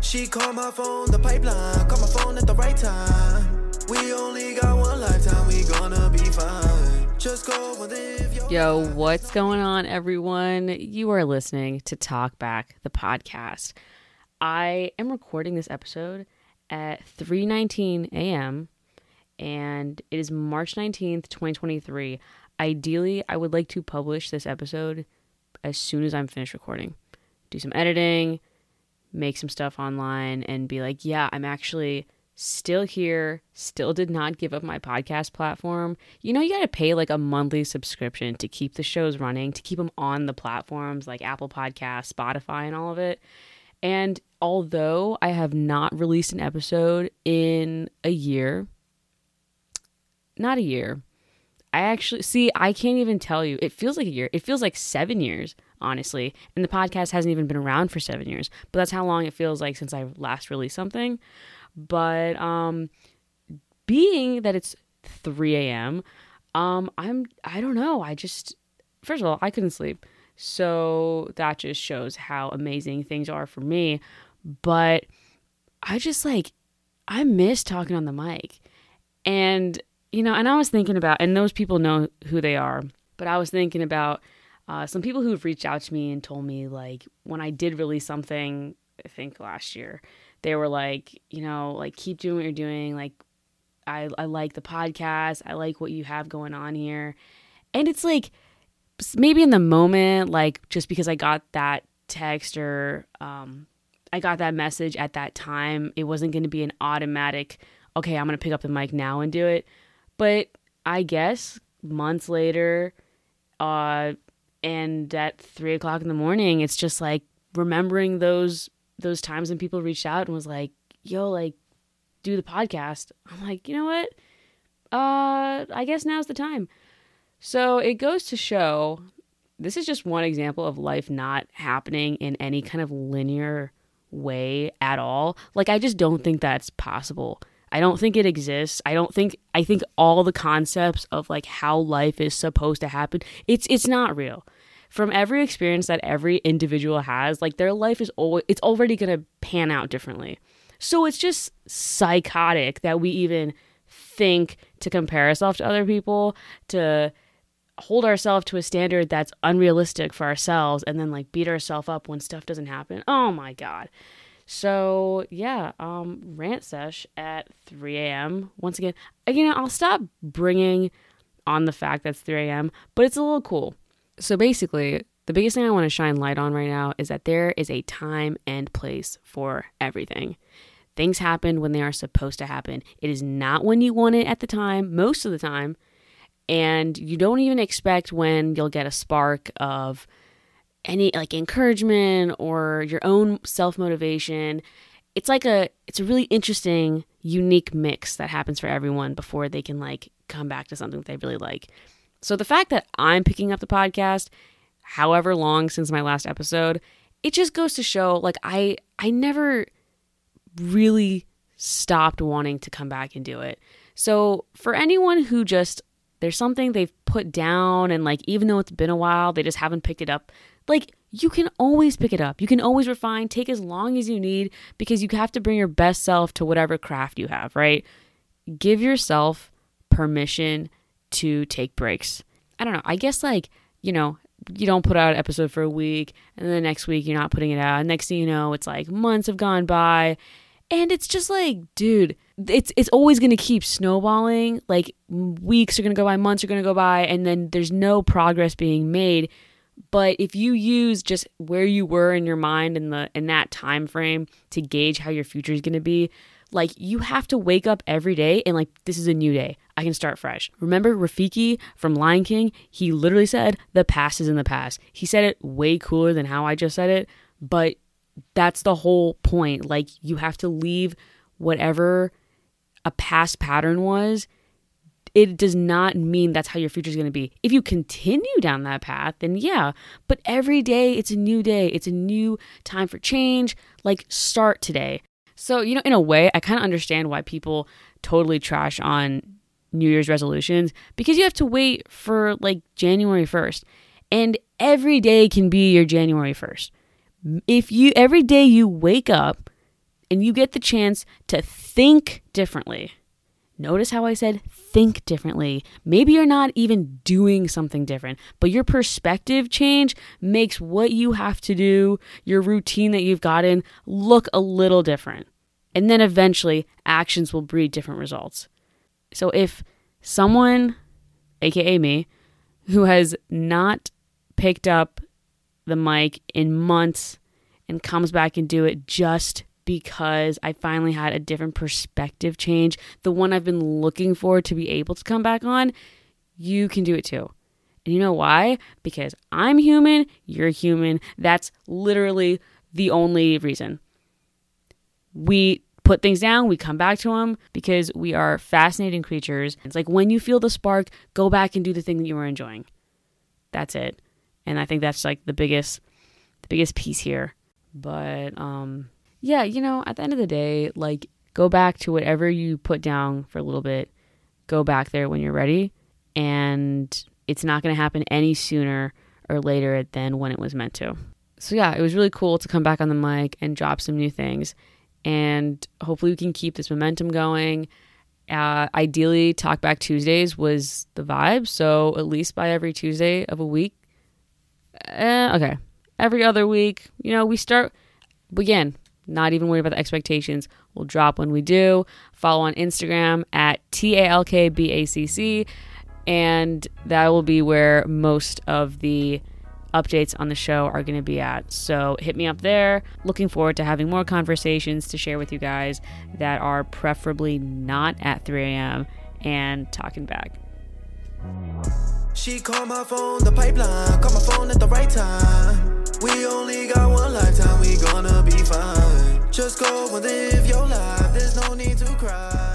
She called my phone, the pipeline. Call my phone at the right time. We only got one lifetime, we gonna be fine. Just go and live your Yo, life. what's going on, everyone? You are listening to Talk Back, the podcast. I am recording this episode at 3:19 a.m. and it is March 19th, 2023. Ideally, I would like to publish this episode as soon as I'm finished recording. Do some editing, make some stuff online and be like, yeah, I'm actually still here, still did not give up my podcast platform. You know, you got to pay like a monthly subscription to keep the shows running, to keep them on the platforms like Apple Podcasts, Spotify, and all of it. And although I have not released an episode in a year, not a year, I actually see, I can't even tell you. It feels like a year. It feels like seven years, honestly. And the podcast hasn't even been around for seven years. But that's how long it feels like since I last released something. But um being that it's 3 a.m., um, I'm I don't know. I just first of all, I couldn't sleep. So that just shows how amazing things are for me. But I just like I miss talking on the mic. And you know, and I was thinking about, and those people know who they are, but I was thinking about uh, some people who've reached out to me and told me, like, when I did release something, I think last year, they were like, you know, like, keep doing what you're doing. Like, I, I like the podcast. I like what you have going on here. And it's like, maybe in the moment, like, just because I got that text or um, I got that message at that time, it wasn't going to be an automatic, okay, I'm going to pick up the mic now and do it. But I guess months later, uh, and at three o'clock in the morning, it's just like remembering those those times when people reached out and was like, "Yo, like, do the podcast." I'm like, you know what? Uh, I guess now's the time. So it goes to show. This is just one example of life not happening in any kind of linear way at all. Like, I just don't think that's possible. I don't think it exists. I don't think I think all the concepts of like how life is supposed to happen, it's it's not real. From every experience that every individual has, like their life is always it's already going to pan out differently. So it's just psychotic that we even think to compare ourselves to other people, to hold ourselves to a standard that's unrealistic for ourselves and then like beat ourselves up when stuff doesn't happen. Oh my god. So yeah, um, rant sesh at 3 a.m. Once again, know, I'll stop bringing on the fact that's 3 a.m., but it's a little cool. So basically, the biggest thing I want to shine light on right now is that there is a time and place for everything. Things happen when they are supposed to happen. It is not when you want it at the time, most of the time, and you don't even expect when you'll get a spark of any like encouragement or your own self-motivation it's like a it's a really interesting unique mix that happens for everyone before they can like come back to something that they really like so the fact that i'm picking up the podcast however long since my last episode it just goes to show like i i never really stopped wanting to come back and do it. So for anyone who just there's something they've put down and like even though it's been a while they just haven't picked it up like you can always pick it up. You can always refine. Take as long as you need because you have to bring your best self to whatever craft you have right? Give yourself permission to take breaks. I don't know. I guess like you know you don't put out an episode for a week and then the next week you're not putting it out. Next thing you know it's like months have gone by and it's just like dude it's it's always going to keep snowballing. Like weeks are going to go by months are going to go by and then there's no progress being made. But if you use just where you were in your mind in the in that time frame to gauge how your future is going to be like you have to wake up every day and like this is a new day i can start fresh remember rafiki from lion king he literally said the past is in the past he said it way cooler than how i just said it but that's the whole point like you have to leave whatever a past pattern was it does not mean that's how your future is going to be. If you continue down that path, then yeah, but every day it's a new day. It's a new time for change. Like start today. So, you know, in a way, I kind of understand why people totally trash on New Year's resolutions because you have to wait for like January 1st. And every day can be your January 1st. If you every day you wake up and you get the chance to think differently. Notice how I said think differently. Maybe you're not even doing something different, but your perspective change makes what you have to do, your routine that you've gotten, look a little different. And then eventually, actions will breed different results. So if someone, aka me, who has not picked up the mic in months and comes back and do it just because I finally had a different perspective change, the one I've been looking for to be able to come back on, you can do it too. And you know why? Because I'm human, you're human. That's literally the only reason. We put things down, we come back to them because we are fascinating creatures. It's like when you feel the spark, go back and do the thing that you were enjoying. That's it. And I think that's like the biggest the biggest piece here. But um yeah, you know, at the end of the day, like go back to whatever you put down for a little bit. Go back there when you're ready. And it's not going to happen any sooner or later than when it was meant to. So, yeah, it was really cool to come back on the mic and drop some new things. And hopefully, we can keep this momentum going. Uh, ideally, Talk Back Tuesdays was the vibe. So, at least by every Tuesday of a week. Eh, okay. Every other week, you know, we start again not even worry about the expectations. We'll drop when we do. Follow on Instagram at T A L K B A C C. And that will be where most of the updates on the show are going to be at. So hit me up there. Looking forward to having more conversations to share with you guys that are preferably not at 3 a.m. and talking back. She called my phone, the pipeline, call my phone at the right time. We only got one lifetime, we gonna be fine. Just go and live your life, there's no need to cry.